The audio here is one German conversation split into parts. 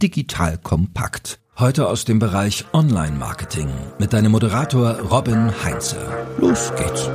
digital kompakt. Heute aus dem Bereich Online-Marketing mit deinem Moderator Robin Heinze. Los geht's.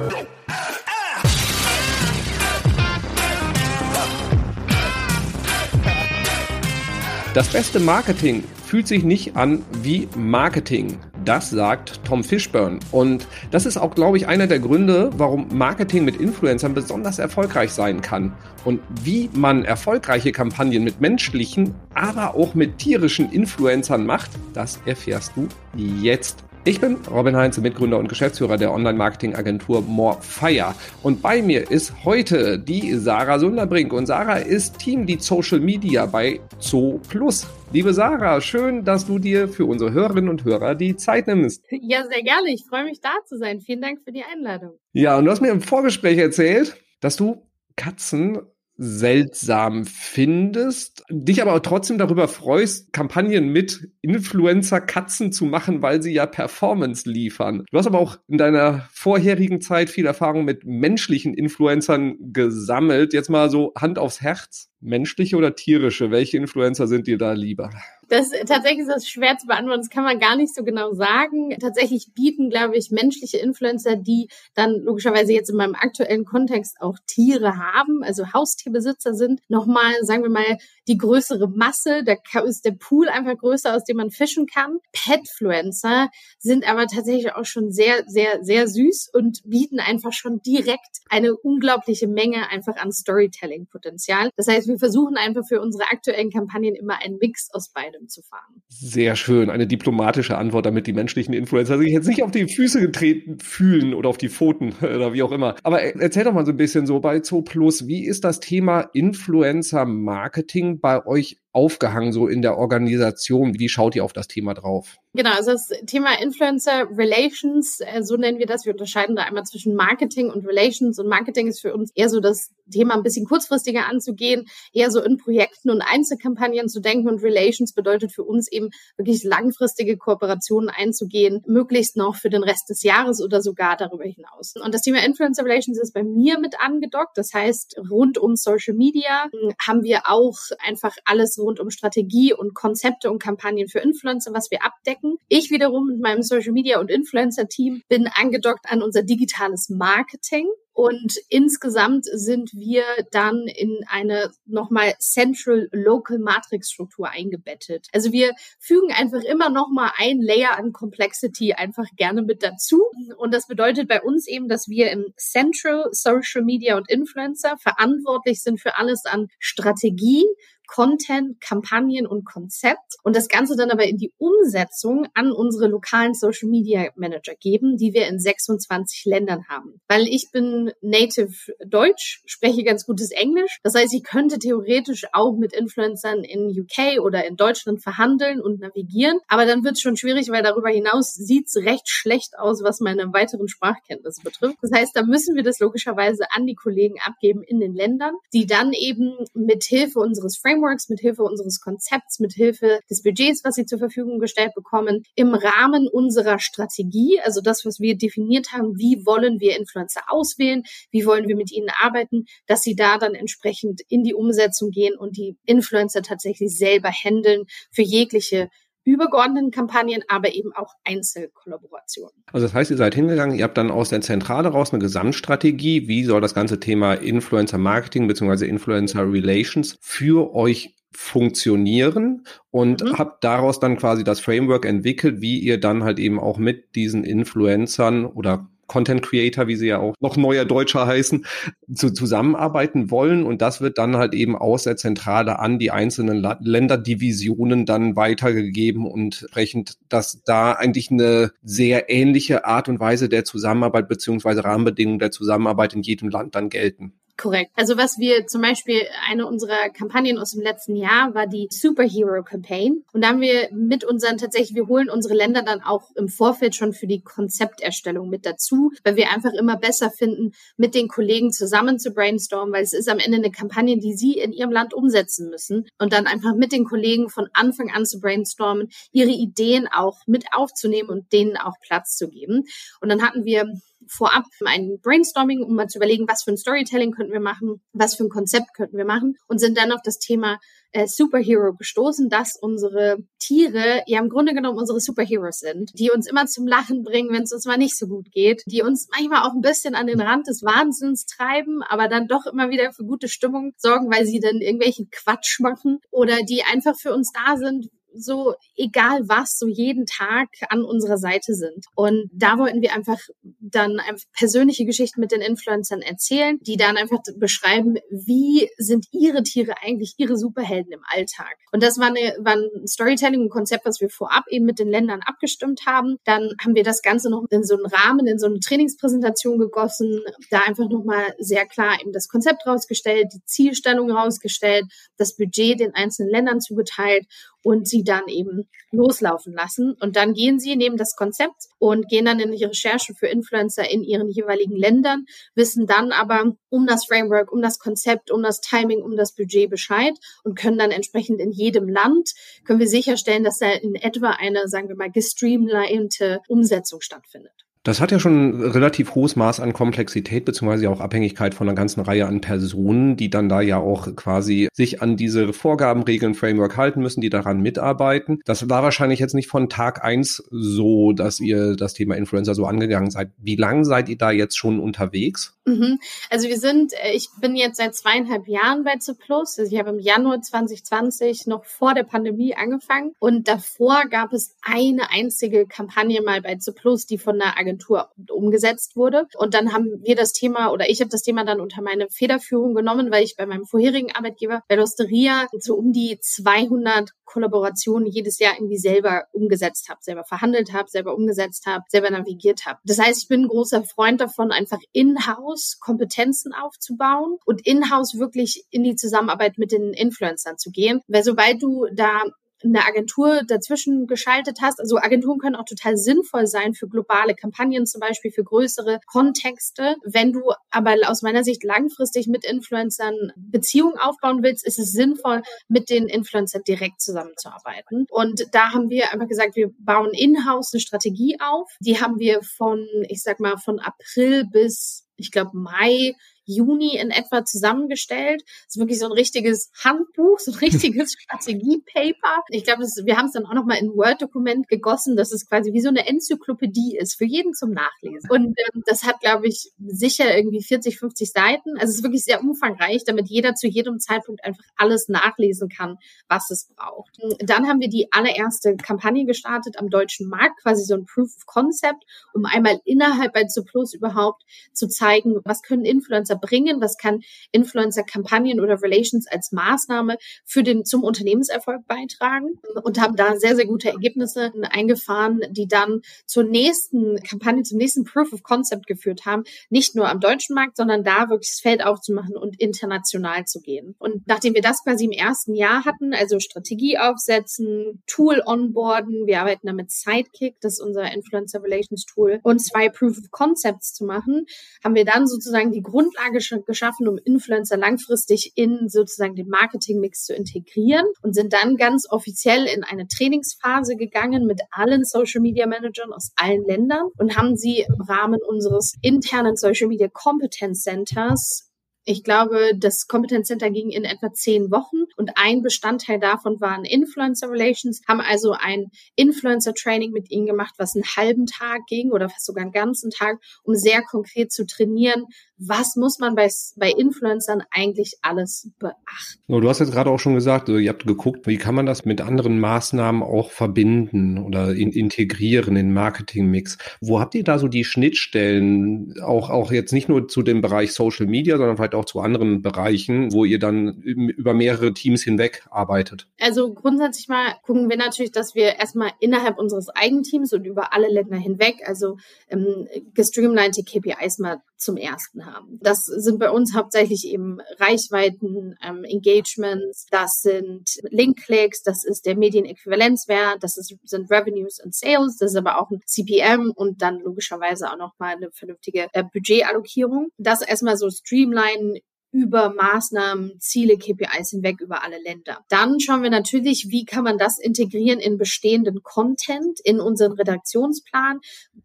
Das beste Marketing fühlt sich nicht an wie Marketing. Das sagt Tom Fishburne. Und das ist auch, glaube ich, einer der Gründe, warum Marketing mit Influencern besonders erfolgreich sein kann. Und wie man erfolgreiche Kampagnen mit menschlichen, aber auch mit tierischen Influencern macht, das erfährst du jetzt. Ich bin Robin Heinze, Mitgründer und Geschäftsführer der Online-Marketing-Agentur Morefire. Und bei mir ist heute die Sarah Sunderbrink. Und Sarah ist Teamlead Social Media bei Zoo Plus. Liebe Sarah, schön, dass du dir für unsere Hörerinnen und Hörer die Zeit nimmst. Ja, sehr gerne. Ich freue mich da zu sein. Vielen Dank für die Einladung. Ja, und du hast mir im Vorgespräch erzählt, dass du Katzen seltsam findest, dich aber trotzdem darüber freust, Kampagnen mit Influencer-Katzen zu machen, weil sie ja Performance liefern. Du hast aber auch in deiner vorherigen Zeit viel Erfahrung mit menschlichen Influencern gesammelt. Jetzt mal so Hand aufs Herz. Menschliche oder tierische? Welche Influencer sind dir da lieber? Das tatsächlich ist das schwer zu beantworten. Das kann man gar nicht so genau sagen. Tatsächlich bieten, glaube ich, menschliche Influencer, die dann logischerweise jetzt in meinem aktuellen Kontext auch Tiere haben, also Haustierbesitzer sind, nochmal, sagen wir mal, die größere Masse. Da ist der Pool einfach größer, aus dem man fischen kann. Petfluencer sind aber tatsächlich auch schon sehr, sehr, sehr süß und bieten einfach schon direkt eine unglaubliche Menge einfach an Storytelling-Potenzial. Das heißt, wir versuchen einfach für unsere aktuellen Kampagnen immer einen Mix aus beidem zu fahren. Sehr schön. Eine diplomatische Antwort, damit die menschlichen Influencer sich jetzt nicht auf die Füße getreten fühlen oder auf die Pfoten oder wie auch immer. Aber erzähl doch mal so ein bisschen so bei Zo Plus, wie ist das Thema Influencer Marketing bei euch aufgehangen, so in der Organisation? Wie schaut ihr auf das Thema drauf? Genau, also das Thema Influencer Relations, äh, so nennen wir das. Wir unterscheiden da einmal zwischen Marketing und Relations. Und Marketing ist für uns eher so das Thema ein bisschen kurzfristiger anzugehen, eher so in Projekten und Einzelkampagnen zu denken. Und Relations bedeutet für uns eben wirklich langfristige Kooperationen einzugehen, möglichst noch für den Rest des Jahres oder sogar darüber hinaus. Und das Thema Influencer Relations ist bei mir mit angedockt. Das heißt, rund um Social Media hm, haben wir auch einfach alles rund um Strategie und Konzepte und Kampagnen für Influencer, was wir abdecken. Ich wiederum mit meinem Social Media und Influencer Team bin angedockt an unser digitales Marketing. Und insgesamt sind wir dann in eine nochmal Central Local Matrix Struktur eingebettet. Also wir fügen einfach immer nochmal ein Layer an Complexity einfach gerne mit dazu. Und das bedeutet bei uns eben, dass wir im Central Social Media und Influencer verantwortlich sind für alles an Strategie, Content, Kampagnen und Konzept und das Ganze dann aber in die Umsetzung an unsere lokalen Social Media Manager geben, die wir in 26 Ländern haben. Weil ich bin native Deutsch, spreche ganz gutes Englisch. Das heißt, ich könnte theoretisch auch mit Influencern in UK oder in Deutschland verhandeln und navigieren. Aber dann wird es schon schwierig, weil darüber hinaus sieht es recht schlecht aus, was meine weiteren Sprachkenntnisse betrifft. Das heißt, da müssen wir das logischerweise an die Kollegen abgeben in den Ländern, die dann eben mit Hilfe unseres Frameworks mit Hilfe unseres Konzepts, mit Hilfe des Budgets, was sie zur Verfügung gestellt bekommen, im Rahmen unserer Strategie, also das, was wir definiert haben, wie wollen wir Influencer auswählen, wie wollen wir mit ihnen arbeiten, dass sie da dann entsprechend in die Umsetzung gehen und die Influencer tatsächlich selber handeln für jegliche übergeordneten Kampagnen, aber eben auch Einzelkollaborationen. Also das heißt, ihr seid hingegangen, ihr habt dann aus der Zentrale raus eine Gesamtstrategie, wie soll das ganze Thema Influencer Marketing bzw. Influencer Relations für euch funktionieren und mhm. habt daraus dann quasi das Framework entwickelt, wie ihr dann halt eben auch mit diesen Influencern oder Content Creator, wie sie ja auch noch neuer Deutscher heißen, zu, zusammenarbeiten wollen. Und das wird dann halt eben aus der Zentrale an die einzelnen La Länderdivisionen dann weitergegeben und entsprechend, dass da eigentlich eine sehr ähnliche Art und Weise der Zusammenarbeit beziehungsweise Rahmenbedingungen der Zusammenarbeit in jedem Land dann gelten. Korrekt. Also was wir zum Beispiel, eine unserer Kampagnen aus dem letzten Jahr war die Superhero Campaign. Und da haben wir mit unseren tatsächlich, wir holen unsere Länder dann auch im Vorfeld schon für die Konzepterstellung mit dazu, weil wir einfach immer besser finden, mit den Kollegen zusammen zu brainstormen, weil es ist am Ende eine Kampagne, die sie in ihrem Land umsetzen müssen. Und dann einfach mit den Kollegen von Anfang an zu brainstormen, ihre Ideen auch mit aufzunehmen und denen auch Platz zu geben. Und dann hatten wir vorab ein Brainstorming, um mal zu überlegen, was für ein Storytelling könnten wir machen, was für ein Konzept könnten wir machen und sind dann auf das Thema äh, Superhero gestoßen, dass unsere Tiere ja im Grunde genommen unsere Superheroes sind, die uns immer zum Lachen bringen, wenn es uns mal nicht so gut geht, die uns manchmal auch ein bisschen an den Rand des Wahnsinns treiben, aber dann doch immer wieder für gute Stimmung sorgen, weil sie dann irgendwelchen Quatsch machen oder die einfach für uns da sind, so egal was, so jeden Tag an unserer Seite sind. Und da wollten wir einfach dann einfach persönliche Geschichten mit den Influencern erzählen, die dann einfach beschreiben, wie sind ihre Tiere eigentlich ihre Superhelden im Alltag. Und das war, eine, war ein Storytelling, ein Konzept, was wir vorab eben mit den Ländern abgestimmt haben. Dann haben wir das Ganze noch in so einen Rahmen, in so eine Trainingspräsentation gegossen, da einfach nochmal sehr klar eben das Konzept rausgestellt, die Zielstellung rausgestellt, das Budget den einzelnen Ländern zugeteilt und sie dann eben loslaufen lassen. Und dann gehen sie, nehmen das Konzept und gehen dann in die Recherche für Influencer in ihren jeweiligen Ländern, wissen dann aber um das Framework, um das Konzept, um das Timing, um das Budget Bescheid und können dann entsprechend in jedem Land, können wir sicherstellen, dass da in etwa eine, sagen wir mal, gestreamlinete Umsetzung stattfindet. Das hat ja schon ein relativ hohes Maß an Komplexität beziehungsweise auch Abhängigkeit von einer ganzen Reihe an Personen, die dann da ja auch quasi sich an diese Vorgaben, Regeln, Framework halten müssen, die daran mitarbeiten. Das war wahrscheinlich jetzt nicht von Tag eins so, dass ihr das Thema Influencer so angegangen seid. Wie lange seid ihr da jetzt schon unterwegs? Mhm. Also wir sind, äh, ich bin jetzt seit zweieinhalb Jahren bei Zuplus. Also ich habe im Januar 2020 noch vor der Pandemie angefangen und davor gab es eine einzige Kampagne mal bei Zuplus, die von einer Agentur Agentur umgesetzt wurde. Und dann haben wir das Thema oder ich habe das Thema dann unter meine Federführung genommen, weil ich bei meinem vorherigen Arbeitgeber bei Losteria so um die 200 Kollaborationen jedes Jahr irgendwie selber umgesetzt habe, selber verhandelt habe, selber umgesetzt habe, selber navigiert habe. Das heißt, ich bin ein großer Freund davon, einfach in-house Kompetenzen aufzubauen und in-house wirklich in die Zusammenarbeit mit den Influencern zu gehen. Weil sobald du da eine Agentur dazwischen geschaltet hast. Also Agenturen können auch total sinnvoll sein für globale Kampagnen, zum Beispiel für größere Kontexte. Wenn du aber aus meiner Sicht langfristig mit Influencern Beziehungen aufbauen willst, ist es sinnvoll, mit den Influencern direkt zusammenzuarbeiten. Und da haben wir einfach gesagt, wir bauen in-house eine Strategie auf. Die haben wir von, ich sag mal, von April bis ich glaube, Mai Juni in etwa zusammengestellt. Das ist wirklich so ein richtiges Handbuch, so ein richtiges Strategiepaper. Ich glaube, wir haben es dann auch nochmal in ein Word-Dokument gegossen, dass es quasi wie so eine Enzyklopädie ist, für jeden zum Nachlesen. Und ähm, das hat, glaube ich, sicher irgendwie 40, 50 Seiten. Also es ist wirklich sehr umfangreich, damit jeder zu jedem Zeitpunkt einfach alles nachlesen kann, was es braucht. Dann haben wir die allererste Kampagne gestartet am deutschen Markt, quasi so ein Proof of Concept, um einmal innerhalb bei Zuplus überhaupt zu zeigen, was können Influencer Influencer bringen? Was kann Influencer-Kampagnen oder Relations als Maßnahme für den, zum Unternehmenserfolg beitragen? Und haben da sehr, sehr gute Ergebnisse eingefahren, die dann zur nächsten Kampagne, zum nächsten Proof of Concept geführt haben. Nicht nur am deutschen Markt, sondern da wirklich das Feld aufzumachen und international zu gehen. Und nachdem wir das quasi im ersten Jahr hatten, also Strategie aufsetzen, Tool onboarden, wir arbeiten da mit Sidekick, das ist unser Influencer Relations Tool, und zwei Proof of Concepts zu machen, haben wir dann sozusagen die Grundlage Geschaffen, um Influencer langfristig in sozusagen den Marketingmix zu integrieren und sind dann ganz offiziell in eine Trainingsphase gegangen mit allen Social Media Managern aus allen Ländern und haben sie im Rahmen unseres internen Social Media Competence Centers ich glaube, das Competence Center ging in etwa zehn Wochen und ein Bestandteil davon waren Influencer Relations, haben also ein Influencer Training mit ihnen gemacht, was einen halben Tag ging oder fast sogar einen ganzen Tag, um sehr konkret zu trainieren, was muss man bei, bei Influencern eigentlich alles beachten. Du hast jetzt gerade auch schon gesagt, ihr habt geguckt, wie kann man das mit anderen Maßnahmen auch verbinden oder in, integrieren in Marketingmix. Wo habt ihr da so die Schnittstellen, auch, auch jetzt nicht nur zu dem Bereich Social Media, sondern vielleicht auch zu anderen Bereichen, wo ihr dann über mehrere Teams hinweg arbeitet? Also grundsätzlich mal gucken wir natürlich, dass wir erstmal innerhalb unseres Eigenteams und über alle Länder hinweg, also ähm, gestreamlinete KPIs mal zum ersten haben. Das sind bei uns hauptsächlich eben Reichweiten, ähm, Engagements, das sind Link-Clicks, das ist der Medienäquivalenzwert, das ist, sind Revenues und Sales, das ist aber auch ein CPM und dann logischerweise auch nochmal eine vernünftige äh, Budgetallokierung. Das erstmal so streamline über Maßnahmen, Ziele, KPIs hinweg über alle Länder. Dann schauen wir natürlich, wie kann man das integrieren in bestehenden Content, in unseren Redaktionsplan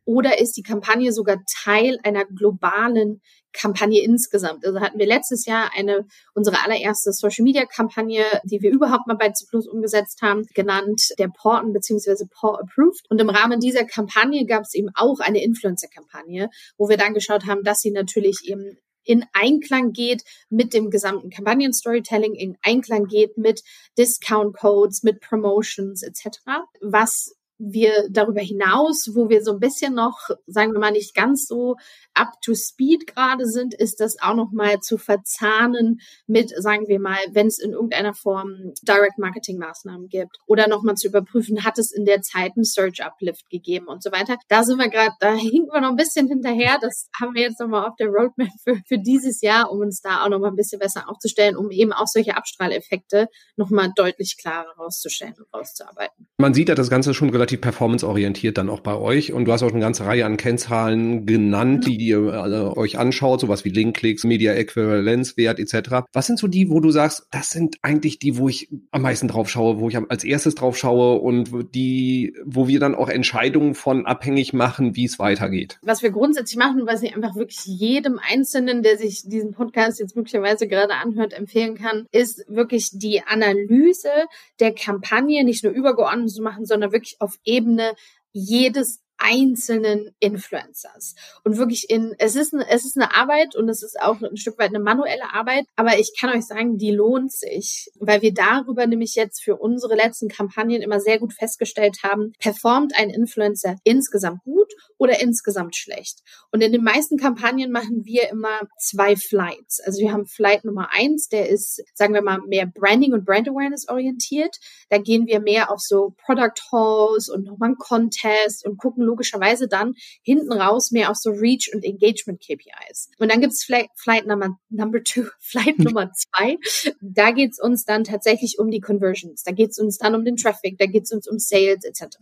oder ist die Kampagne sogar Teil einer globalen Kampagne insgesamt. Also hatten wir letztes Jahr eine, unsere allererste Social Media Kampagne, die wir überhaupt mal bei Zyklus umgesetzt haben, genannt der Porten bzw. Paw Approved. Und im Rahmen dieser Kampagne gab es eben auch eine Influencer-Kampagne, wo wir dann geschaut haben, dass sie natürlich eben in Einklang geht mit dem gesamten Kampagnen-Storytelling, in Einklang geht mit Discount-Codes, mit Promotions etc., was wir darüber hinaus, wo wir so ein bisschen noch, sagen wir mal, nicht ganz so up to speed gerade sind, ist das auch noch mal zu verzahnen mit, sagen wir mal, wenn es in irgendeiner Form Direct Marketing Maßnahmen gibt oder noch mal zu überprüfen, hat es in der Zeit einen Search Uplift gegeben und so weiter. Da sind wir gerade, da hinken wir noch ein bisschen hinterher. Das haben wir jetzt noch mal auf der Roadmap für, für dieses Jahr, um uns da auch noch mal ein bisschen besser aufzustellen, um eben auch solche Abstrahleffekte noch mal deutlich klarer rauszustellen und rauszuarbeiten. Man sieht ja das Ganze schon relativ performanceorientiert dann auch bei euch und du hast auch eine ganze Reihe an Kennzahlen genannt, die ihr äh, euch anschaut, sowas wie Linkklicks, Media Äquivalenzwert etc. Was sind so die, wo du sagst, das sind eigentlich die, wo ich am meisten drauf schaue, wo ich als erstes drauf schaue und die, wo wir dann auch Entscheidungen von abhängig machen, wie es weitergeht? Was wir grundsätzlich machen, was ich einfach wirklich jedem Einzelnen, der sich diesen Podcast jetzt möglicherweise gerade anhört, empfehlen kann, ist wirklich die Analyse der Kampagne nicht nur übergeordnet zu machen, sondern wirklich auf Ebene jedes einzelnen Influencers. Und wirklich in, es ist, eine, es ist eine Arbeit und es ist auch ein Stück weit eine manuelle Arbeit, aber ich kann euch sagen, die lohnt sich, weil wir darüber nämlich jetzt für unsere letzten Kampagnen immer sehr gut festgestellt haben, performt ein Influencer insgesamt gut oder insgesamt schlecht. Und in den meisten Kampagnen machen wir immer zwei Flights. Also wir haben Flight Nummer eins, der ist, sagen wir mal, mehr Branding und Brand Awareness orientiert. Da gehen wir mehr auf so Product Halls und nochmal einen Contest und gucken logischerweise dann hinten raus mehr auf so Reach und Engagement KPIs. Und dann gibt's Flight, Flight Number, Number Two, Flight Nummer zwei. Da geht's uns dann tatsächlich um die Conversions. Da geht's uns dann um den Traffic, da geht's uns um Sales etc.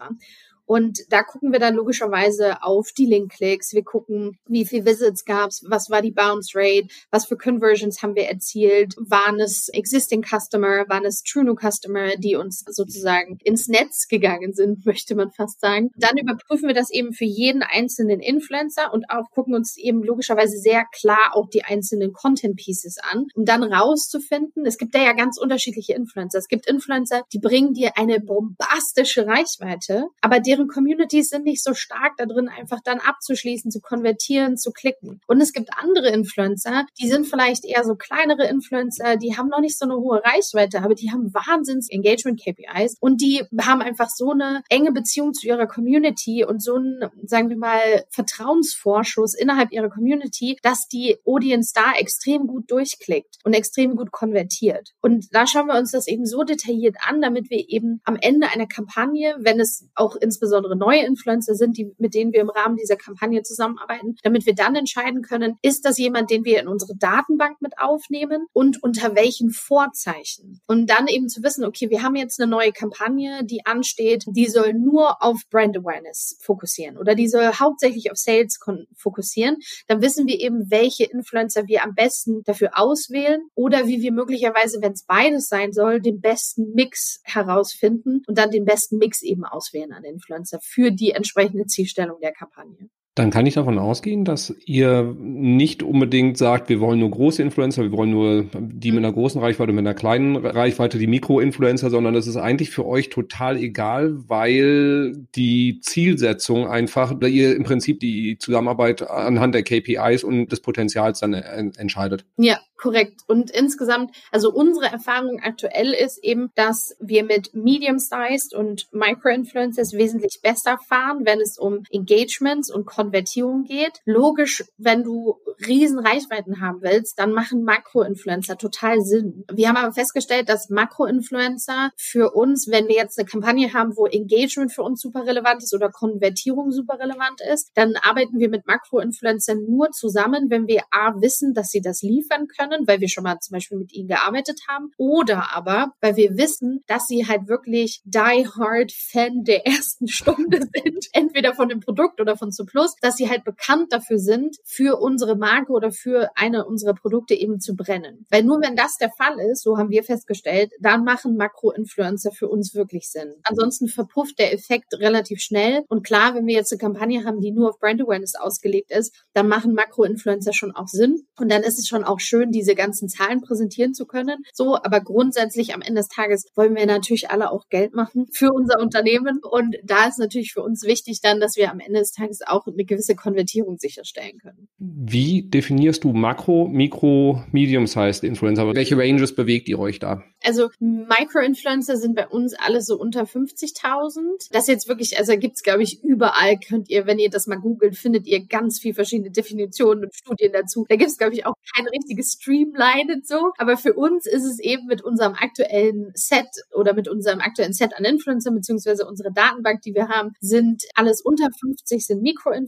Und da gucken wir dann logischerweise auf die Link-Klicks. Wir gucken, wie viel Visits gab's, was war die Bounce Rate, was für Conversions haben wir erzielt, waren es Existing Customer, waren es True New Customer, die uns sozusagen ins Netz gegangen sind, möchte man fast sagen. Dann überprüfen wir das eben für jeden einzelnen Influencer und auch gucken uns eben logischerweise sehr klar auch die einzelnen Content Pieces an, um dann rauszufinden, es gibt da ja ganz unterschiedliche Influencer. Es gibt Influencer, die bringen dir eine bombastische Reichweite, aber deren deren Communities sind nicht so stark da drin, einfach dann abzuschließen, zu konvertieren, zu klicken. Und es gibt andere Influencer, die sind vielleicht eher so kleinere Influencer, die haben noch nicht so eine hohe Reichweite, aber die haben Wahnsinns Engagement KPIs und die haben einfach so eine enge Beziehung zu ihrer Community und so einen, sagen wir mal, Vertrauensvorschuss innerhalb ihrer Community, dass die Audience da extrem gut durchklickt und extrem gut konvertiert. Und da schauen wir uns das eben so detailliert an, damit wir eben am Ende einer Kampagne, wenn es auch insbesondere insbesondere neue Influencer sind, die, mit denen wir im Rahmen dieser Kampagne zusammenarbeiten, damit wir dann entscheiden können, ist das jemand, den wir in unsere Datenbank mit aufnehmen und unter welchen Vorzeichen. Und dann eben zu wissen, okay, wir haben jetzt eine neue Kampagne, die ansteht, die soll nur auf Brand Awareness fokussieren oder die soll hauptsächlich auf Sales fokussieren. Dann wissen wir eben, welche Influencer wir am besten dafür auswählen oder wie wir möglicherweise, wenn es beides sein soll, den besten Mix herausfinden und dann den besten Mix eben auswählen an Influencer. Influencer für die entsprechende Zielstellung der Kampagne. Dann kann ich davon ausgehen, dass ihr nicht unbedingt sagt, wir wollen nur große Influencer, wir wollen nur die mit einer großen Reichweite, mit einer kleinen Reichweite, die Mikroinfluencer, sondern das ist eigentlich für euch total egal, weil die Zielsetzung einfach, da ihr im Prinzip die Zusammenarbeit anhand der KPIs und des Potenzials dann entscheidet. Ja, Korrekt. Und insgesamt, also unsere Erfahrung aktuell ist eben, dass wir mit Medium-Sized und Micro-Influencers wesentlich besser fahren, wenn es um Engagements und Konvertierung geht. Logisch, wenn du riesen Reichweiten haben willst, dann machen Makro-Influencer total Sinn. Wir haben aber festgestellt, dass Makro-Influencer für uns, wenn wir jetzt eine Kampagne haben, wo Engagement für uns super relevant ist oder Konvertierung super relevant ist, dann arbeiten wir mit Makro-Influencern nur zusammen, wenn wir A wissen, dass sie das liefern können weil wir schon mal zum Beispiel mit ihnen gearbeitet haben, oder aber, weil wir wissen, dass sie halt wirklich die Hard Fan der ersten Stunde sind, entweder von dem Produkt oder von Zuplus, dass sie halt bekannt dafür sind, für unsere Marke oder für eine unserer Produkte eben zu brennen. Weil nur wenn das der Fall ist, so haben wir festgestellt, dann machen Makro-Influencer für uns wirklich Sinn. Ansonsten verpufft der Effekt relativ schnell. Und klar, wenn wir jetzt eine Kampagne haben, die nur auf Brand Awareness ausgelegt ist, dann machen Makro-Influencer schon auch Sinn. Und dann ist es schon auch schön, diese ganzen Zahlen präsentieren zu können. So, aber grundsätzlich am Ende des Tages wollen wir natürlich alle auch Geld machen für unser Unternehmen. Und da ist natürlich für uns wichtig dann, dass wir am Ende des Tages auch eine gewisse Konvertierung sicherstellen können. Wie definierst du Makro, Mikro, Medium-Sized Influencer? Welche Ranges bewegt ihr euch da? Also Micro-Influencer sind bei uns alle so unter 50.000. Das jetzt wirklich, also gibt's glaube ich überall, könnt ihr, wenn ihr das mal googelt, findet ihr ganz viel verschiedene Definitionen und Studien dazu. Da gibt's glaube ich auch kein richtiges Streamline und so. Aber für uns ist es eben mit unserem aktuellen Set oder mit unserem aktuellen Set an Influencer beziehungsweise unsere Datenbank, die wir haben, sind alles unter 50 sind Mikro-Influencer.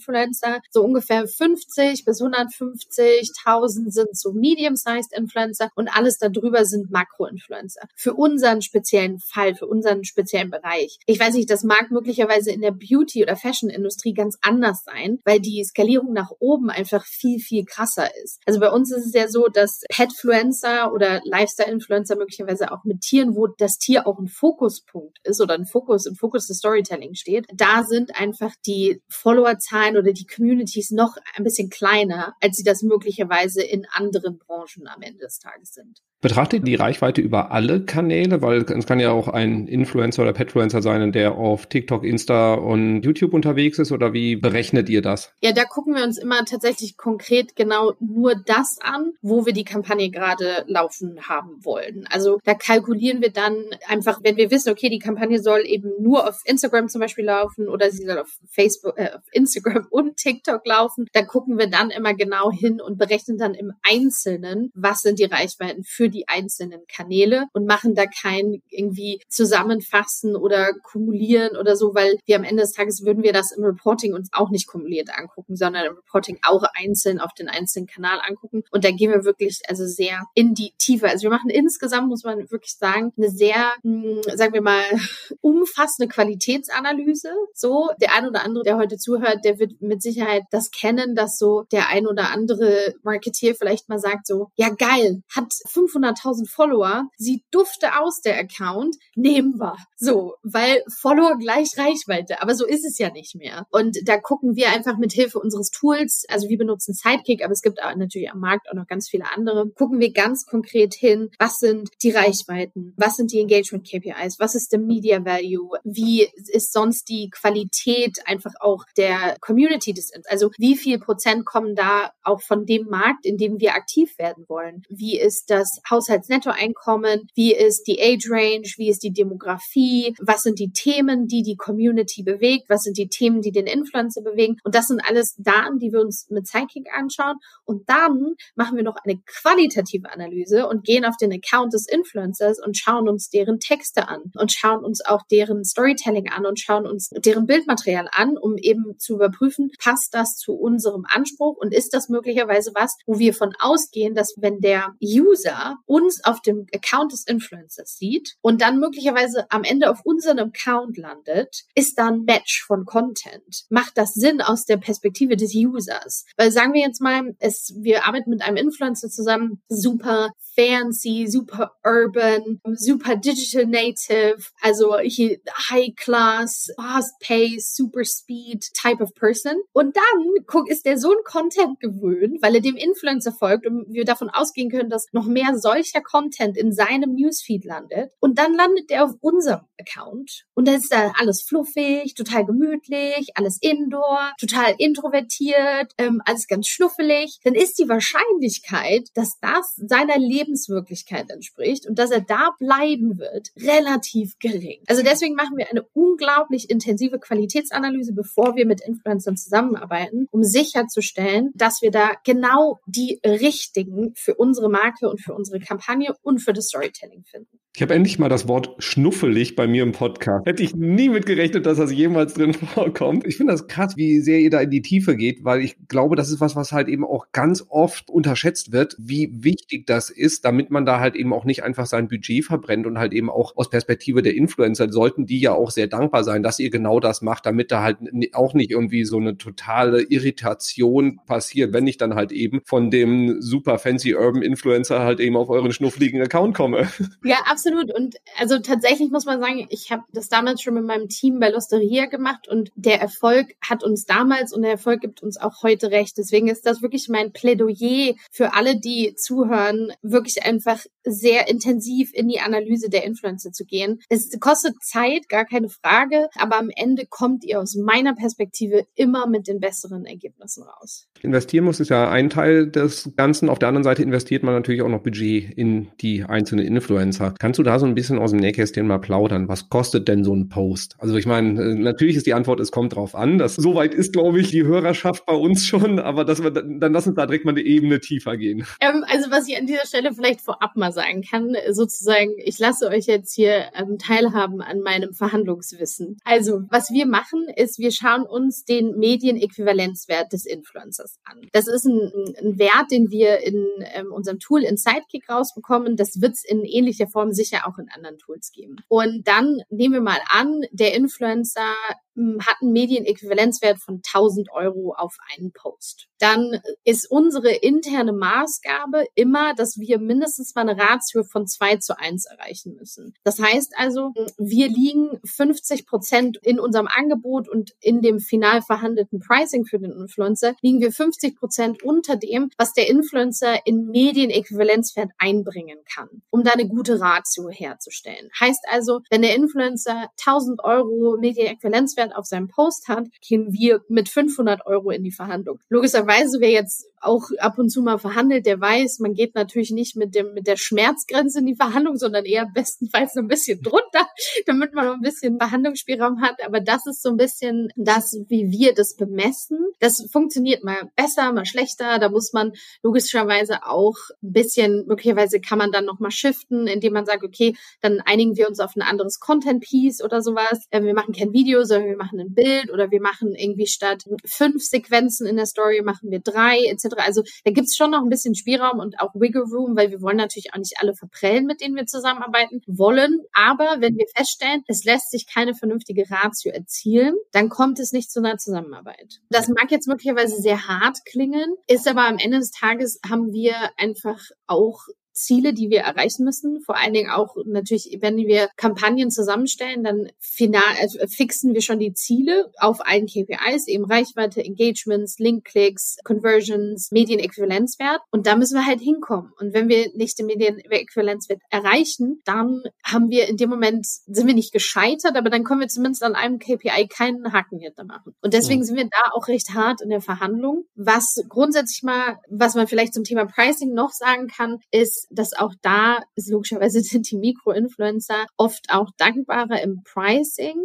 So ungefähr 50 bis 150.000 sind so Medium-Sized Influencer und alles darüber sind Makro-Influencer. Für unseren speziellen Fall, für unseren speziellen Bereich. Ich weiß nicht, das mag möglicherweise in der Beauty- oder Fashion-Industrie ganz anders sein, weil die Skalierung nach oben einfach viel, viel krasser ist. Also bei uns ist es ja so, dass Petfluencer oder Lifestyle-Influencer möglicherweise auch mit Tieren, wo das Tier auch ein Fokuspunkt ist oder ein Fokus, im Fokus des Storytelling steht, da sind einfach die Followerzahlen oder die Communities noch ein bisschen kleiner, als sie das möglicherweise in anderen Branchen am Ende des Tages sind. Betrachtet die Reichweite über alle Kanäle, weil es kann ja auch ein Influencer oder Petfluencer sein, der auf TikTok, Insta und YouTube unterwegs ist oder wie berechnet ihr das? Ja, da gucken wir uns immer tatsächlich konkret genau nur das an, wo wir die Kampagne gerade laufen haben wollen. Also da kalkulieren wir dann einfach, wenn wir wissen, okay, die Kampagne soll eben nur auf Instagram zum Beispiel laufen oder sie soll auf Facebook, äh, auf Instagram und TikTok laufen, da gucken wir dann immer genau hin und berechnen dann im Einzelnen, was sind die Reichweiten für die einzelnen Kanäle und machen da kein irgendwie Zusammenfassen oder Kumulieren oder so, weil wir am Ende des Tages würden wir das im Reporting uns auch nicht kumuliert angucken, sondern im Reporting auch einzeln auf den einzelnen Kanal angucken. Und da gehen wir wirklich also sehr in die Tiefe. Also wir machen insgesamt, muss man wirklich sagen, eine sehr, hm, sagen wir mal, umfassende Qualitätsanalyse. So, der ein oder andere, der heute zuhört, der wird mit Sicherheit das kennen, dass so der ein oder andere Marketeer vielleicht mal sagt so, ja geil, hat 500 500.000 Follower, sieht dufte aus, der Account, nehmen wir. So, weil Follower gleich Reichweite. Aber so ist es ja nicht mehr. Und da gucken wir einfach mit Hilfe unseres Tools, also wir benutzen Sidekick, aber es gibt natürlich am Markt auch noch ganz viele andere, gucken wir ganz konkret hin, was sind die Reichweiten, was sind die Engagement KPIs, was ist der Media Value, wie ist sonst die Qualität einfach auch der Community Distance, also wie viel Prozent kommen da auch von dem Markt, in dem wir aktiv werden wollen, wie ist das Haushaltsnettoeinkommen, wie ist die Age Range, wie ist die Demografie, was sind die Themen, die die Community bewegt, was sind die Themen, die den Influencer bewegen. Und das sind alles Daten, die wir uns mit Sidekick anschauen. Und dann machen wir noch eine qualitative Analyse und gehen auf den Account des Influencers und schauen uns deren Texte an und schauen uns auch deren Storytelling an und schauen uns deren Bildmaterial an, um eben zu überprüfen, passt das zu unserem Anspruch und ist das möglicherweise was, wo wir von ausgehen, dass wenn der User uns auf dem Account des Influencers sieht und dann möglicherweise am Ende auf unserem Account landet, ist da ein Match von Content. Macht das Sinn aus der Perspektive des Users? Weil sagen wir jetzt mal, es, wir arbeiten mit einem Influencer zusammen, super fancy, super urban, super digital native, also hier high class, fast pace, super speed type of person. Und dann guck, ist der so ein Content gewöhnt, weil er dem Influencer folgt und wir davon ausgehen können, dass noch mehr solcher Content in seinem Newsfeed landet. Und dann landet der auf unserem Account. Und da ist da alles fluffig, total gemütlich, alles indoor, total introvertiert, ähm, alles ganz schnuffelig. Dann ist die Wahrscheinlichkeit, dass das seiner Lebenswirklichkeit entspricht und dass er da bleiben wird, relativ gering. Also deswegen machen wir eine unglaublich intensive Qualitätsanalyse, bevor wir mit Influencern zusammenarbeiten, um sicherzustellen, dass wir da genau die richtigen für unsere Marke und für unsere Kampagne und für das Storytelling finden. Ich habe endlich mal das Wort schnuffelig bei mir im Podcast. Hätte ich nie mitgerechnet, dass das jemals drin vorkommt. Ich finde das krass, wie sehr ihr da in die Tiefe geht, weil ich glaube, das ist was, was halt eben auch ganz oft unterschätzt wird, wie wichtig das ist, damit man da halt eben auch nicht einfach sein Budget verbrennt und halt eben auch aus Perspektive der Influencer sollten die ja auch sehr dankbar sein, dass ihr genau das macht, damit da halt auch nicht irgendwie so eine totale Irritation passiert, wenn ich dann halt eben von dem super fancy Urban Influencer halt eben auf euren schnuffligen Account komme. Ja, absolut. Und also tatsächlich muss man sagen, ich habe das damals schon mit meinem Team bei Losteria gemacht und der Erfolg hat uns damals und der Erfolg gibt uns auch heute recht. Deswegen ist das wirklich mein Plädoyer für alle, die zuhören, wirklich einfach sehr intensiv in die Analyse der Influencer zu gehen. Es kostet Zeit, gar keine Frage, aber am Ende kommt ihr aus meiner Perspektive immer mit den besseren Ergebnissen raus. Investieren muss ist ja ein Teil des Ganzen. Auf der anderen Seite investiert man natürlich auch noch Budget in die einzelnen Influencer. Kannst du da so ein bisschen aus dem Nähkästchen mal plaudern? Was kostet denn so ein Post? Also ich meine, äh, natürlich ist die Antwort, es kommt drauf an. Das soweit ist, glaube ich, die Hörerschaft bei uns schon, aber dass wir, dann lass uns da direkt mal eine Ebene tiefer gehen. Ähm, also was ich an dieser Stelle vielleicht vorab mal sagen kann, sozusagen, ich lasse euch jetzt hier ähm, teilhaben an meinem Verhandlungswissen. Also was wir machen, ist, wir schauen uns den Medienäquivalenzwert des Influencers an. Das ist ein, ein Wert, den wir in ähm, unserem Tool in Sidekick rausbekommen. Das wird es in ähnlicher Form sicher auch in anderen Tools geben. Und dann nehmen wir mal an, der Influencer hat einen Medienäquivalenzwert von 1000 Euro auf einen Post. Dann ist unsere interne Maßgabe immer, dass wir mindestens mal eine Ratio von 2 zu 1 erreichen müssen. Das heißt also, wir liegen 50 Prozent in unserem Angebot und in dem final verhandelten Pricing für den Influencer liegen wir 50 Prozent unter dem, was der Influencer in Medienäquivalenzwert einbringen kann, um da eine gute Ratio herzustellen. Heißt also, wenn der Influencer 1000 Euro Medienäquivalenzwert Mehrwert auf seinem Post hat, gehen wir mit 500 Euro in die Verhandlung. Logischerweise, wer jetzt auch ab und zu mal verhandelt, der weiß, man geht natürlich nicht mit dem mit der Schmerzgrenze in die Verhandlung, sondern eher bestenfalls so ein bisschen drunter, damit man noch ein bisschen Behandlungsspielraum hat. Aber das ist so ein bisschen das, wie wir das bemessen. Das funktioniert mal besser, mal schlechter. Da muss man logischerweise auch ein bisschen, möglicherweise kann man dann noch mal shiften, indem man sagt, okay, dann einigen wir uns auf ein anderes Content Piece oder sowas. Äh, wir machen kein Video, sondern wir machen ein Bild oder wir machen irgendwie statt fünf Sequenzen in der Story machen wir drei etc. Also da gibt's schon noch ein bisschen Spielraum und auch Wiggle Room, weil wir wollen natürlich auch nicht alle verprellen, mit denen wir zusammenarbeiten wollen. Aber wenn wir feststellen, es lässt sich keine vernünftige Ratio erzielen, dann kommt es nicht zu einer Zusammenarbeit. Das mag jetzt möglicherweise sehr hart klingen, ist aber am Ende des Tages haben wir einfach auch Ziele, die wir erreichen müssen. Vor allen Dingen auch natürlich, wenn wir Kampagnen zusammenstellen, dann final, also fixen wir schon die Ziele auf allen KPIs, eben Reichweite, Engagements, Linkklicks, Conversions, Medienäquivalenzwert. Und da müssen wir halt hinkommen. Und wenn wir nicht den Medienäquivalenzwert erreichen, dann haben wir in dem Moment, sind wir nicht gescheitert, aber dann können wir zumindest an einem KPI keinen Haken hinter machen. Und deswegen sind wir da auch recht hart in der Verhandlung. Was grundsätzlich mal, was man vielleicht zum Thema Pricing noch sagen kann, ist, dass auch da ist logischerweise sind die Mikroinfluencer oft auch dankbarer im Pricing.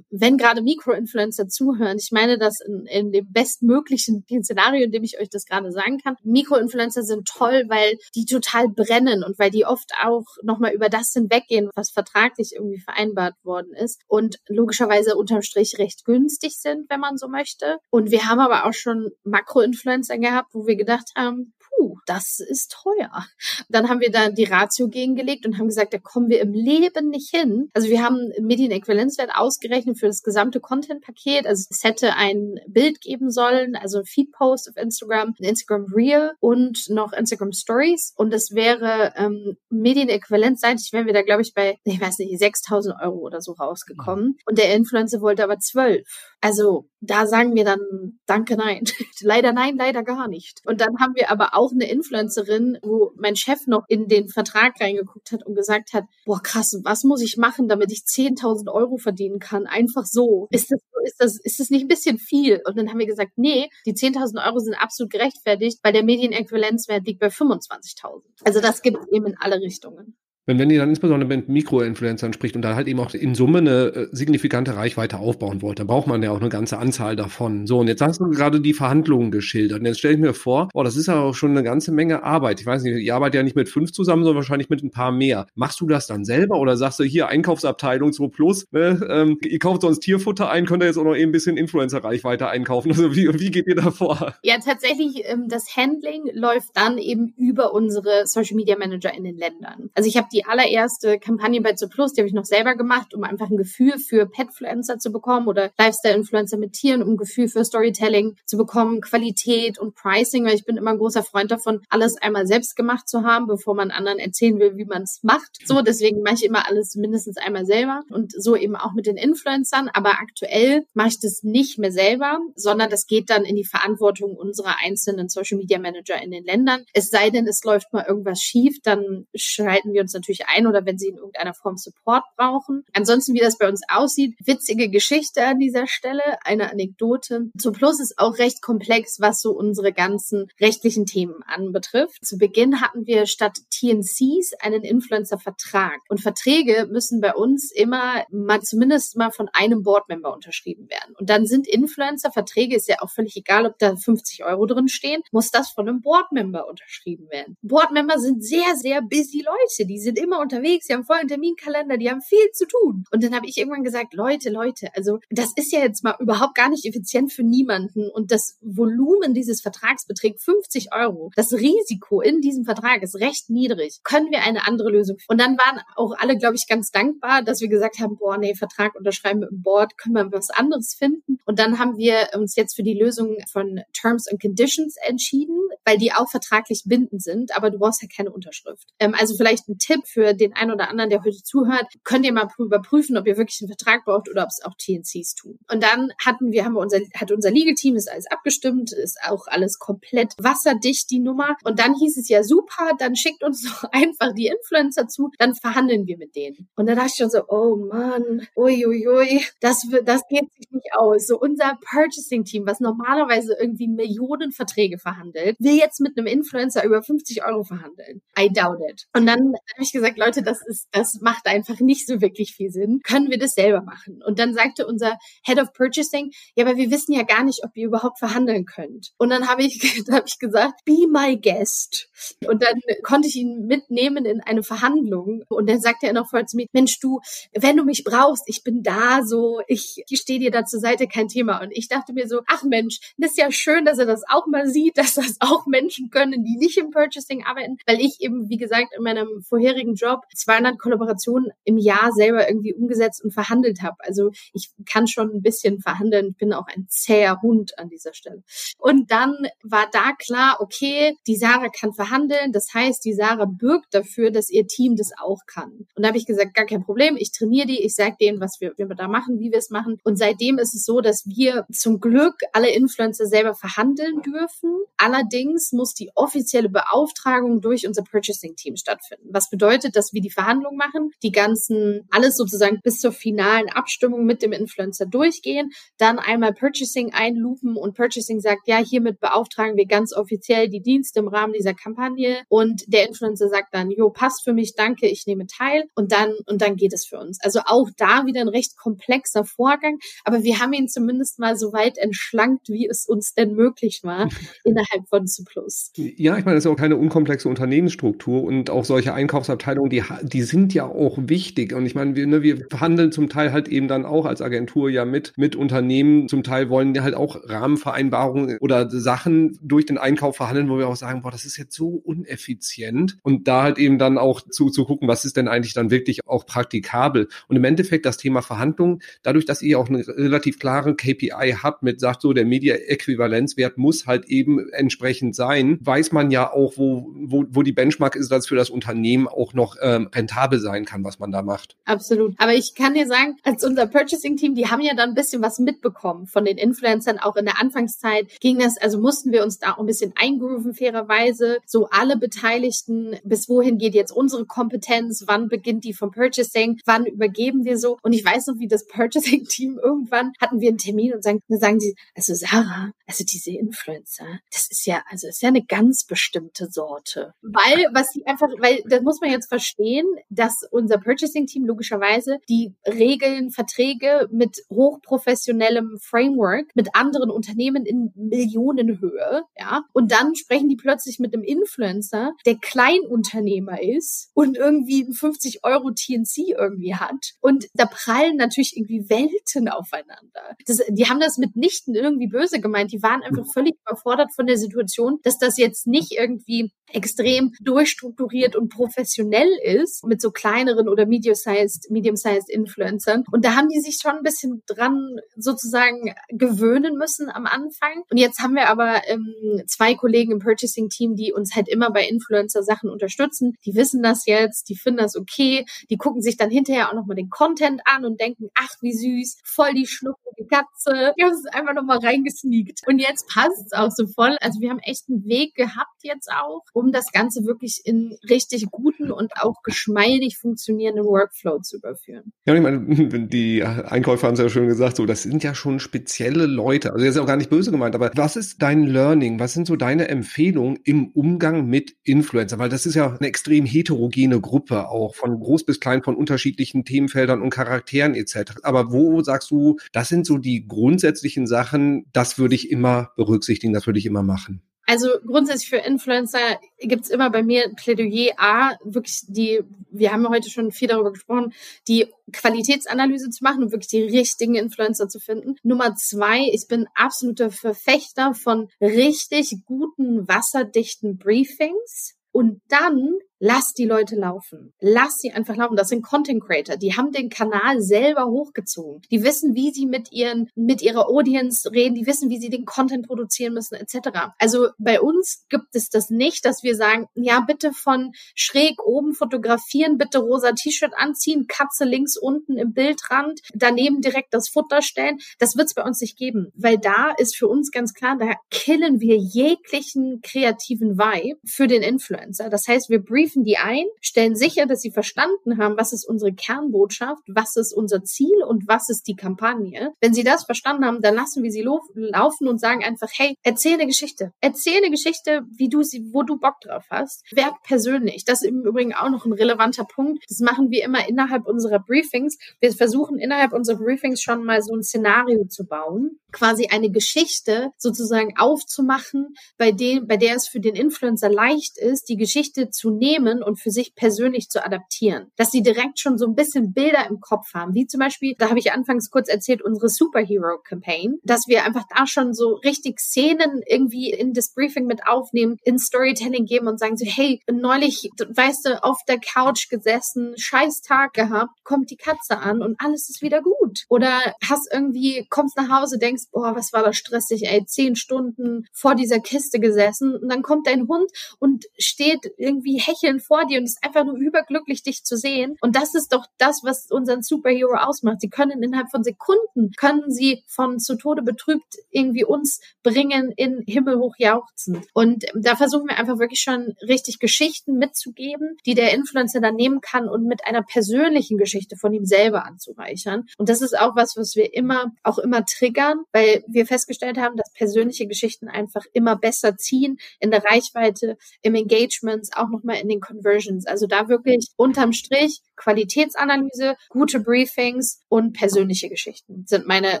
Wenn gerade Mikroinfluencer zuhören, ich meine das in, in dem bestmöglichen Szenario, in dem ich euch das gerade sagen kann. Mikroinfluencer sind toll, weil die total brennen und weil die oft auch nochmal über das hinweggehen, was vertraglich irgendwie vereinbart worden ist und logischerweise unterm Strich recht günstig sind, wenn man so möchte. Und wir haben aber auch schon Makroinfluencer gehabt, wo wir gedacht haben, puh, das ist teuer. Dann haben wir da die Ratio gegengelegt und haben gesagt, da kommen wir im Leben nicht hin. Also wir haben einen Medienäquivalenzwert ausgerechnet für das gesamte Content-Paket. Also es hätte ein Bild geben sollen, also ein Feed-Post auf Instagram, ein Instagram Reel und noch Instagram Stories. Und das wäre ähm, Medienäquivalenzseitig wären wir da, glaube ich, bei, ich weiß nicht, 6.000 Euro oder so rausgekommen. Mhm. Und der Influencer wollte aber 12. Also da sagen wir dann, danke, nein. leider nein, leider gar nicht. Und dann haben wir aber auch eine Influencerin, wo mein Chef noch in den Vertrag reingeguckt hat und gesagt hat, boah, krass, was muss ich machen, damit ich 10.000 Euro verdienen kann? Einfach so. Ist das, ist das, ist das nicht ein bisschen viel? Und dann haben wir gesagt, nee, die 10.000 Euro sind absolut gerechtfertigt, weil der Medienäquivalenzwert liegt bei 25.000. Also das gibt es eben in alle Richtungen. Wenn, wenn ihr dann insbesondere mit Mikroinfluencern spricht und da halt eben auch in Summe eine äh, signifikante Reichweite aufbauen wollt, dann braucht man ja auch eine ganze Anzahl davon. So, und jetzt hast du gerade die Verhandlungen geschildert. Und jetzt stelle ich mir vor, oh, das ist ja auch schon eine ganze Menge Arbeit. Ich weiß nicht, ihr arbeitet ja nicht mit fünf zusammen, sondern wahrscheinlich mit ein paar mehr. Machst du das dann selber oder sagst du hier Einkaufsabteilung 2 Plus, ne, ähm, ihr kauft sonst Tierfutter ein, könnt ihr jetzt auch noch eben ein bisschen Influencer-Reichweite einkaufen? Also wie, wie geht ihr da vor? Ja, tatsächlich, ähm, das Handling läuft dann eben über unsere Social Media Manager in den Ländern. Also ich habe die allererste Kampagne bei Zo Plus, die habe ich noch selber gemacht, um einfach ein Gefühl für Petfluencer zu bekommen oder Lifestyle-Influencer mit Tieren, um ein Gefühl für Storytelling zu bekommen, Qualität und Pricing, weil ich bin immer ein großer Freund davon, alles einmal selbst gemacht zu haben, bevor man anderen erzählen will, wie man es macht. So, deswegen mache ich immer alles mindestens einmal selber und so eben auch mit den Influencern. Aber aktuell mache ich das nicht mehr selber, sondern das geht dann in die Verantwortung unserer einzelnen Social Media Manager in den Ländern. Es sei denn, es läuft mal irgendwas schief, dann schalten wir uns natürlich ein oder wenn sie in irgendeiner Form Support brauchen. Ansonsten, wie das bei uns aussieht, witzige Geschichte an dieser Stelle, eine Anekdote. Zu Plus ist auch recht komplex, was so unsere ganzen rechtlichen Themen anbetrifft. Zu Beginn hatten wir statt TNCs einen Influencer-Vertrag. Und Verträge müssen bei uns immer mal zumindest mal von einem Boardmember unterschrieben werden. Und dann sind Influencer-Verträge, ist ja auch völlig egal, ob da 50 Euro drin stehen, muss das von einem Boardmember unterschrieben werden. Boardmember sind sehr, sehr busy Leute. Die sind immer unterwegs, die haben vollen Terminkalender, die haben viel zu tun. Und dann habe ich irgendwann gesagt, Leute, Leute, also das ist ja jetzt mal überhaupt gar nicht effizient für niemanden. Und das Volumen dieses Vertrags beträgt 50 Euro. Das Risiko in diesem Vertrag ist recht niedrig. Können wir eine andere Lösung? Und dann waren auch alle, glaube ich, ganz dankbar, dass wir gesagt haben, boah, nee, Vertrag unterschreiben mit dem Board, können wir was anderes finden. Und dann haben wir uns jetzt für die Lösung von Terms and Conditions entschieden, weil die auch vertraglich bindend sind, aber du brauchst ja keine Unterschrift. Ähm, also vielleicht ein Tipp für den einen oder anderen, der heute zuhört, könnt ihr mal überprüfen, ob ihr wirklich einen Vertrag braucht oder ob es auch TNCs tun. Und dann hatten wir, haben wir unser, hat unser Legal Team ist alles abgestimmt, ist auch alles komplett wasserdicht, die Nummer. Und dann hieß es ja super, dann schickt uns doch einfach die Influencer zu, dann verhandeln wir mit denen. Und dann dachte ich schon so, oh Mann, uiuiui, das, das geht sich nicht aus. So unser Purchasing-Team, was normalerweise irgendwie Millionen Verträge verhandelt, will jetzt mit einem Influencer über 50 Euro verhandeln. I doubt it. Und dann habe ich gesagt, Leute, das ist, das macht einfach nicht so wirklich viel Sinn. Können wir das selber machen? Und dann sagte unser Head of Purchasing, ja, aber wir wissen ja gar nicht, ob ihr überhaupt verhandeln könnt. Und dann habe ich, hab ich gesagt, be my guest. Und dann konnte ich ihn mitnehmen in eine Verhandlung. Und dann sagte er noch voll zu mir, Mensch, du, wenn du mich brauchst, ich bin da so, ich, ich stehe dir da zur Seite, kein Thema. Und ich dachte mir so, ach Mensch, das ist ja schön, dass er das auch mal sieht, dass das auch Menschen können, die nicht im Purchasing arbeiten, weil ich eben, wie gesagt, in meinem vorherigen Job 200 Kollaborationen im Jahr selber irgendwie umgesetzt und verhandelt habe. Also ich kann schon ein bisschen verhandeln. Bin auch ein zäher Hund an dieser Stelle. Und dann war da klar, okay, die Sarah kann verhandeln. Das heißt, die Sarah bürgt dafür, dass ihr Team das auch kann. Und da habe ich gesagt, gar kein Problem. Ich trainiere die. Ich sage denen, was wir, wir da machen, wie wir es machen. Und seitdem ist es so, dass wir zum Glück alle Influencer selber verhandeln dürfen. Allerdings muss die offizielle Beauftragung durch unser Purchasing-Team stattfinden. Was bedeutet, dass wir die Verhandlung machen, die ganzen, alles sozusagen bis zur finalen Abstimmung mit dem Influencer durchgehen, dann einmal Purchasing einlupen und Purchasing sagt, ja, hiermit beauftragen wir ganz offiziell die Dienste im Rahmen dieser Kampagne und der Influencer sagt dann, jo, passt für mich, danke, ich nehme teil und dann, und dann geht es für uns. Also auch da wieder ein recht komplexer Vorgang, aber wir haben ihn zumindest mal so weit entschlankt, wie es uns denn möglich war, innerhalb von Zuplus. Ja, ich meine, das ist auch keine unkomplexe Unternehmensstruktur und auch solche Einkaufsabteilungen, die, die sind ja auch wichtig. Und ich meine, wir, ne, wir verhandeln zum Teil halt eben dann auch als Agentur ja mit, mit Unternehmen. Zum Teil wollen die halt auch Rahmenvereinbarungen oder Sachen durch den Einkauf verhandeln, wo wir auch sagen, boah, das ist jetzt so uneffizient. Und da halt eben dann auch zu, zu gucken, was ist denn eigentlich dann wirklich auch praktikabel. Und im Endeffekt das Thema Verhandlungen, dadurch, dass ihr auch eine relativ klare KPI habt mit, sagt so, der Media-Äquivalenzwert muss halt eben entsprechend sein, weiß man ja auch, wo, wo, wo die Benchmark ist, dass für das Unternehmen auch noch ähm, rentabel sein kann, was man da macht. Absolut. Aber ich kann dir sagen, als unser Purchasing-Team, die haben ja dann ein bisschen was mitbekommen von den Influencern. Auch in der Anfangszeit ging das, also mussten wir uns da auch ein bisschen eingrooven, fairerweise. So alle Beteiligten, bis wohin geht jetzt unsere Kompetenz? Wann beginnt die vom Purchasing? Wann übergeben wir so? Und ich weiß noch, wie das Purchasing-Team irgendwann hatten wir einen Termin und sagen, dann sagen sie, also Sarah, also diese Influencer, das ist ja, also ist ja eine ganz bestimmte Sorte. Weil, was sie einfach, weil, das muss man jetzt verstehen, dass unser Purchasing-Team logischerweise die Regeln, Verträge mit hochprofessionellem Framework mit anderen Unternehmen in Millionenhöhe, ja, und dann sprechen die plötzlich mit einem Influencer, der Kleinunternehmer ist und irgendwie ein 50 Euro TNC irgendwie hat. Und da prallen natürlich irgendwie Welten aufeinander. Das, die haben das mitnichten irgendwie böse gemeint. Die waren einfach völlig überfordert von der Situation, dass das jetzt nicht irgendwie extrem durchstrukturiert und professionell ist mit so kleineren oder medium-sized medium-sized Influencern. Und da haben die sich schon ein bisschen dran sozusagen gewöhnen müssen am Anfang. Und jetzt haben wir aber ähm, zwei Kollegen im Purchasing-Team, die uns halt immer bei Influencer-Sachen unterstützen. Die wissen das jetzt, die finden das okay, die gucken sich dann hinterher auch nochmal den Content an und denken, ach, wie süß, voll die schnucklige Katze. Die haben es einfach nochmal reingesneakt. Und jetzt passt es auch so voll. Also wir haben echt einen Weg gehabt jetzt auch, um das Ganze wirklich in richtig guten und auch geschmeidig funktionierenden Workflow zu überführen. Ja, ich meine, die Einkäufer haben es ja schon gesagt, so, das sind ja schon spezielle Leute. Also das ist auch gar nicht böse gemeint, aber was ist dein Learning? Was sind so deine Empfehlungen im Umgang mit Influencer? Weil das ist ja eine extrem heterogene Gruppe auch, von groß bis klein, von unterschiedlichen Themenfeldern und Charakteren etc. Aber wo sagst du, das sind so die grundsätzlichen Sachen, das würde ich immer berücksichtigen, das würde ich immer machen? Also grundsätzlich für Influencer gibt's immer bei mir Plädoyer A, wirklich die, wir haben heute schon viel darüber gesprochen, die Qualitätsanalyse zu machen und wirklich die richtigen Influencer zu finden. Nummer zwei, ich bin absoluter Verfechter von richtig guten, wasserdichten Briefings. Und dann Lass die Leute laufen. Lass sie einfach laufen. Das sind Content Creator. Die haben den Kanal selber hochgezogen. Die wissen, wie sie mit ihren, mit ihrer Audience reden. Die wissen, wie sie den Content produzieren müssen, etc. Also bei uns gibt es das nicht, dass wir sagen, ja, bitte von schräg oben fotografieren, bitte rosa T-Shirt anziehen, Katze links unten im Bildrand, daneben direkt das Futter stellen. Das wird es bei uns nicht geben, weil da ist für uns ganz klar, da killen wir jeglichen kreativen Vibe für den Influencer. Das heißt, wir briefen briefen die ein, stellen sicher, dass sie verstanden haben, was ist unsere Kernbotschaft, was ist unser Ziel und was ist die Kampagne. Wenn sie das verstanden haben, dann lassen wir sie laufen und sagen einfach, hey, erzähl eine Geschichte. Erzähl eine Geschichte, wie du sie, wo du Bock drauf hast. Werd persönlich. Das ist im Übrigen auch noch ein relevanter Punkt. Das machen wir immer innerhalb unserer Briefings. Wir versuchen innerhalb unserer Briefings schon mal so ein Szenario zu bauen, quasi eine Geschichte sozusagen aufzumachen, bei dem, bei der es für den Influencer leicht ist, die Geschichte zu nehmen nehmen und für sich persönlich zu adaptieren. Dass sie direkt schon so ein bisschen Bilder im Kopf haben, wie zum Beispiel, da habe ich anfangs kurz erzählt, unsere Superhero Campaign, dass wir einfach da schon so richtig Szenen irgendwie in das Briefing mit aufnehmen, in Storytelling geben und sagen so, hey, neulich, weißt du, auf der Couch gesessen, scheiß Tag gehabt, kommt die Katze an und alles ist wieder gut. Oder hast irgendwie, kommst nach Hause, denkst, boah, was war das stressig, ey, zehn Stunden vor dieser Kiste gesessen und dann kommt dein Hund und steht irgendwie hechelnd vor dir und ist einfach nur überglücklich, dich zu sehen. Und das ist doch das, was unseren Superhero ausmacht. Sie können innerhalb von Sekunden, können sie von zu Tode betrübt irgendwie uns bringen in himmelhoch jauchzen. Und da versuchen wir einfach wirklich schon richtig Geschichten mitzugeben, die der Influencer dann nehmen kann und mit einer persönlichen Geschichte von ihm selber anzureichern. Und das ist auch was, was wir immer, auch immer triggern, weil wir festgestellt haben, dass persönliche Geschichten einfach immer besser ziehen in der Reichweite, im Engagement, auch nochmal in den Conversions. Also da wirklich unterm Strich Qualitätsanalyse, gute Briefings und persönliche Geschichten sind meine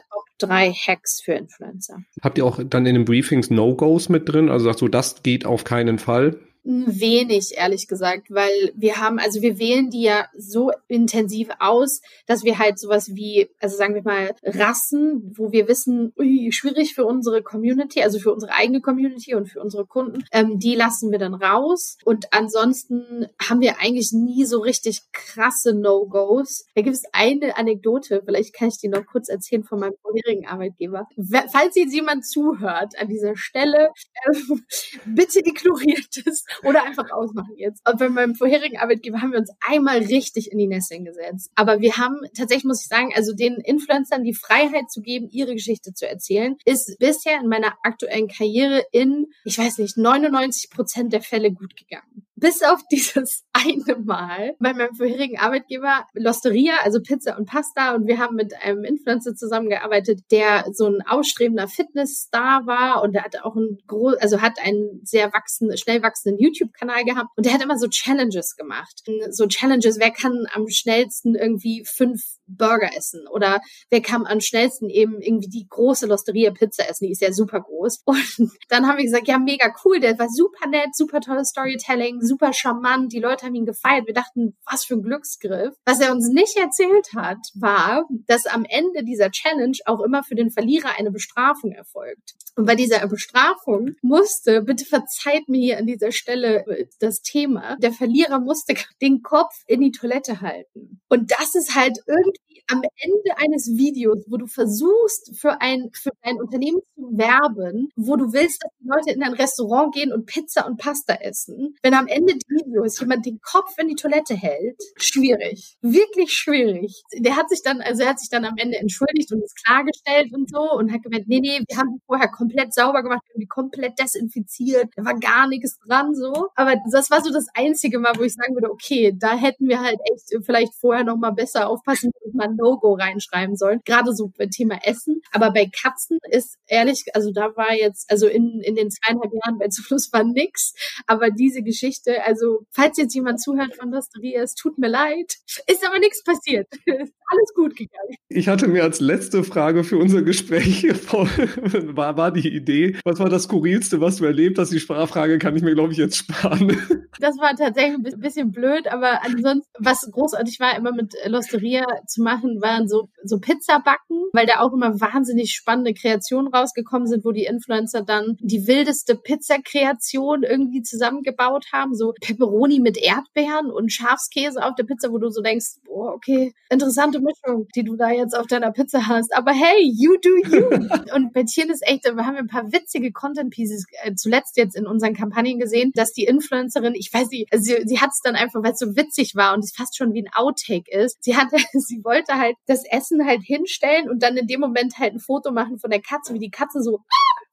drei Hacks für Influencer. Habt ihr auch dann in den Briefings No-Gos mit drin? Also sagst du, das geht auf keinen Fall? Wenig, ehrlich gesagt, weil wir haben, also wir wählen die ja so intensiv aus, dass wir halt sowas wie, also sagen wir mal, Rassen, wo wir wissen, ui, schwierig für unsere Community, also für unsere eigene Community und für unsere Kunden, ähm, die lassen wir dann raus. Und ansonsten haben wir eigentlich nie so richtig krasse No-Gos. Da gibt es eine Anekdote, vielleicht kann ich die noch kurz erzählen von meinem vorherigen Arbeitgeber. Falls jetzt jemand zuhört an dieser Stelle, äh, bitte ignoriert es oder einfach ausmachen jetzt. Und bei meinem vorherigen Arbeitgeber haben wir uns einmal richtig in die Nesseln gesetzt. Aber wir haben tatsächlich, muss ich sagen, also den Influencern die Freiheit zu geben, ihre Geschichte zu erzählen, ist bisher in meiner aktuellen Karriere in, ich weiß nicht, 99 Prozent der Fälle gut gegangen. Bis auf dieses eine Mal bei meinem vorherigen Arbeitgeber Losteria, also Pizza und Pasta. Und wir haben mit einem Influencer zusammengearbeitet, der so ein ausstrebender Fitnessstar war und der hat auch ein groß, also hat einen sehr wachsenden, schnell wachsenden YouTube-Kanal gehabt und der hat immer so Challenges gemacht. So Challenges, wer kann am schnellsten irgendwie fünf Burger essen oder wer kann am schnellsten eben irgendwie die große Losteria Pizza essen, die ist ja super groß. Und dann haben wir gesagt, ja, mega cool, der war super nett, super tolles Storytelling, super charmant, die Leute haben ihn gefeiert. Wir dachten, was für ein Glücksgriff. Was er uns nicht erzählt hat, war, dass am Ende dieser Challenge auch immer für den Verlierer eine Bestrafung erfolgt. Und bei dieser Bestrafung musste, bitte verzeiht mir hier an dieser Stelle das Thema, der Verlierer musste den Kopf in die Toilette halten. Und das ist halt irgendwie am Ende eines Videos, wo du versuchst, für ein, für ein Unternehmen zu werben, wo du willst, dass die Leute in ein Restaurant gehen und Pizza und Pasta essen, wenn am Ende des Videos jemand den Kopf in die Toilette hält, schwierig. Wirklich schwierig. Der hat sich dann, also er hat sich dann am Ende entschuldigt und ist klargestellt und so und hat gemeint, nee, nee, wir haben die vorher komplett sauber gemacht, wir haben die komplett desinfiziert, da war gar nichts dran so. Aber das war so das einzige Mal, wo ich sagen würde, okay, da hätten wir halt echt vielleicht vorher noch mal besser aufpassen und mal No-Go reinschreiben sollen. Gerade so beim Thema Essen. Aber bei Katzen ist ehrlich, also da war jetzt, also in, in den zweieinhalb Jahren bei Zufluss war nix. Aber diese Geschichte, also falls jetzt jemand zuhört von Losteria, es tut mir leid. Ist aber nichts passiert. Alles gut gegangen. Ich hatte mir als letzte Frage für unser Gespräch war, war die Idee, was war das Skurrilste, was du erlebt hast? Die Sprachfrage kann ich mir, glaube ich, jetzt sparen. Das war tatsächlich ein bisschen blöd, aber ansonsten, was großartig war, immer mit Losteria zu machen, waren so, so Pizza backen, weil da auch immer wahnsinnig spannende Kreationen rausgekommen sind, wo die Influencer dann die wildeste Pizza-Kreation irgendwie zusammengebaut haben. So Pepperoni mit Erdbeeren und Schafskäse auf der Pizza, wo du so denkst, boah, okay, interessante Mischung, die du da jetzt auf deiner Pizza hast. Aber hey, you do you. und bei Tieren ist echt, wir haben ein paar witzige Content-Pieces äh, zuletzt jetzt in unseren Kampagnen gesehen, dass die Influencerin, ich weiß nicht, also sie, sie hat es dann einfach, weil es so witzig war und es fast schon wie ein Outtake ist. Sie hatte, sie wollte halt das Essen halt hinstellen und dann in dem Moment halt ein Foto machen von der Katze, wie die Katze so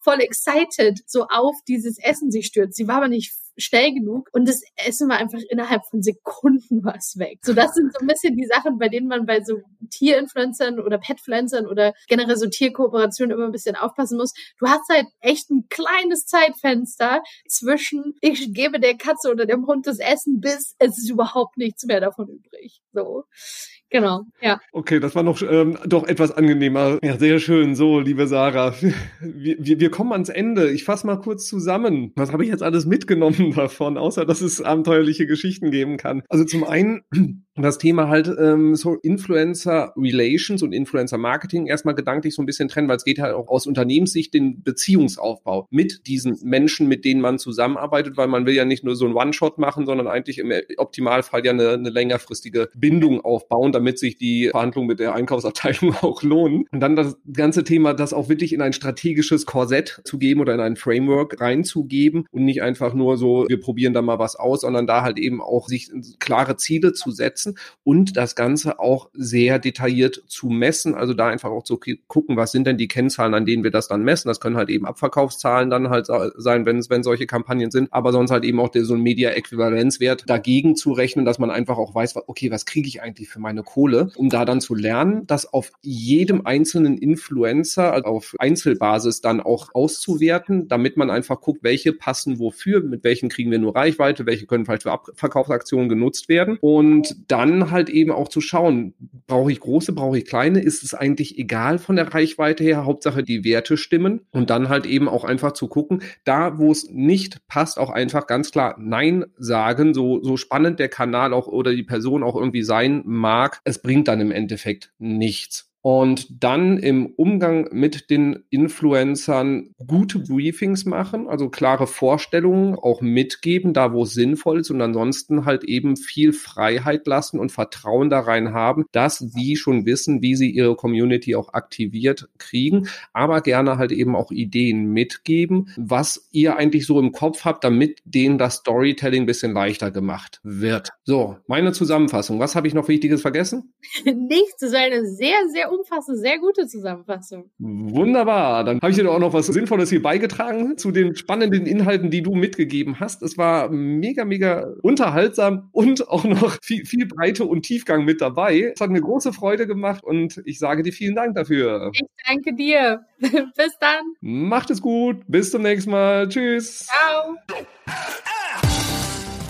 voll excited so auf dieses Essen sich stürzt. Sie war aber nicht schnell genug und das Essen war einfach innerhalb von Sekunden was weg. So, das sind so ein bisschen die Sachen, bei denen man bei so Tierinfluencern oder Petfluencern oder generell so Tierkooperationen immer ein bisschen aufpassen muss. Du hast halt echt ein kleines Zeitfenster zwischen ich gebe der Katze oder dem Hund das Essen bis es ist überhaupt nichts mehr davon übrig. So. Genau, ja. Okay, das war noch ähm, doch etwas angenehmer. Ja, sehr schön. So, liebe Sarah, wir, wir, wir kommen ans Ende. Ich fasse mal kurz zusammen. Was habe ich jetzt alles mitgenommen davon, außer dass es abenteuerliche Geschichten geben kann? Also zum einen das Thema halt ähm, so Influencer Relations und Influencer Marketing erstmal gedanklich so ein bisschen trennen, weil es geht halt auch aus Unternehmenssicht den Beziehungsaufbau mit diesen Menschen, mit denen man zusammenarbeitet, weil man will ja nicht nur so ein One-Shot machen, sondern eigentlich im Optimalfall ja eine, eine längerfristige Bindung aufbauen, damit sich die Verhandlungen mit der Einkaufsabteilung auch lohnen. Und dann das ganze Thema, das auch wirklich in ein strategisches Korsett zu geben oder in ein Framework reinzugeben und nicht einfach nur so, wir probieren da mal was aus, sondern da halt eben auch sich klare Ziele zu setzen und das Ganze auch sehr detailliert zu messen. Also da einfach auch zu gucken, was sind denn die Kennzahlen, an denen wir das dann messen. Das können halt eben Abverkaufszahlen dann halt sein, wenn, wenn solche Kampagnen sind, aber sonst halt eben auch der, so ein Media-Äquivalenzwert dagegen zu rechnen, dass man einfach auch weiß, okay, was kriege ich eigentlich für meine Kohle, um da dann zu lernen, das auf jedem einzelnen Influencer, also auf Einzelbasis dann auch auszuwerten, damit man einfach guckt, welche passen wofür, mit welchen kriegen wir nur Reichweite, welche können vielleicht für Abverkaufsaktionen genutzt werden. Und dann halt eben auch zu schauen, brauche ich große, brauche ich kleine, ist es eigentlich egal von der Reichweite her, Hauptsache die Werte stimmen. Und dann halt eben auch einfach zu gucken, da wo es nicht passt, auch einfach ganz klar Nein sagen, so, so spannend der Kanal auch oder die Person auch irgendwie sein mag, es bringt dann im Endeffekt nichts und dann im Umgang mit den Influencern gute Briefings machen, also klare Vorstellungen auch mitgeben, da wo es sinnvoll ist und ansonsten halt eben viel Freiheit lassen und Vertrauen da rein haben, dass sie schon wissen, wie sie ihre Community auch aktiviert kriegen, aber gerne halt eben auch Ideen mitgeben, was ihr eigentlich so im Kopf habt, damit denen das Storytelling ein bisschen leichter gemacht wird. So, meine Zusammenfassung. Was habe ich noch Wichtiges vergessen? Nichts, das war eine sehr, sehr sehr umfassende, sehr gute Zusammenfassung. Wunderbar. Dann habe ich dir auch noch was Sinnvolles hier beigetragen zu den spannenden Inhalten, die du mitgegeben hast. Es war mega, mega unterhaltsam und auch noch viel, viel Breite und Tiefgang mit dabei. Es hat mir große Freude gemacht und ich sage dir vielen Dank dafür. Ich danke dir. Bis dann. Macht es gut. Bis zum nächsten Mal. Tschüss. Ciao.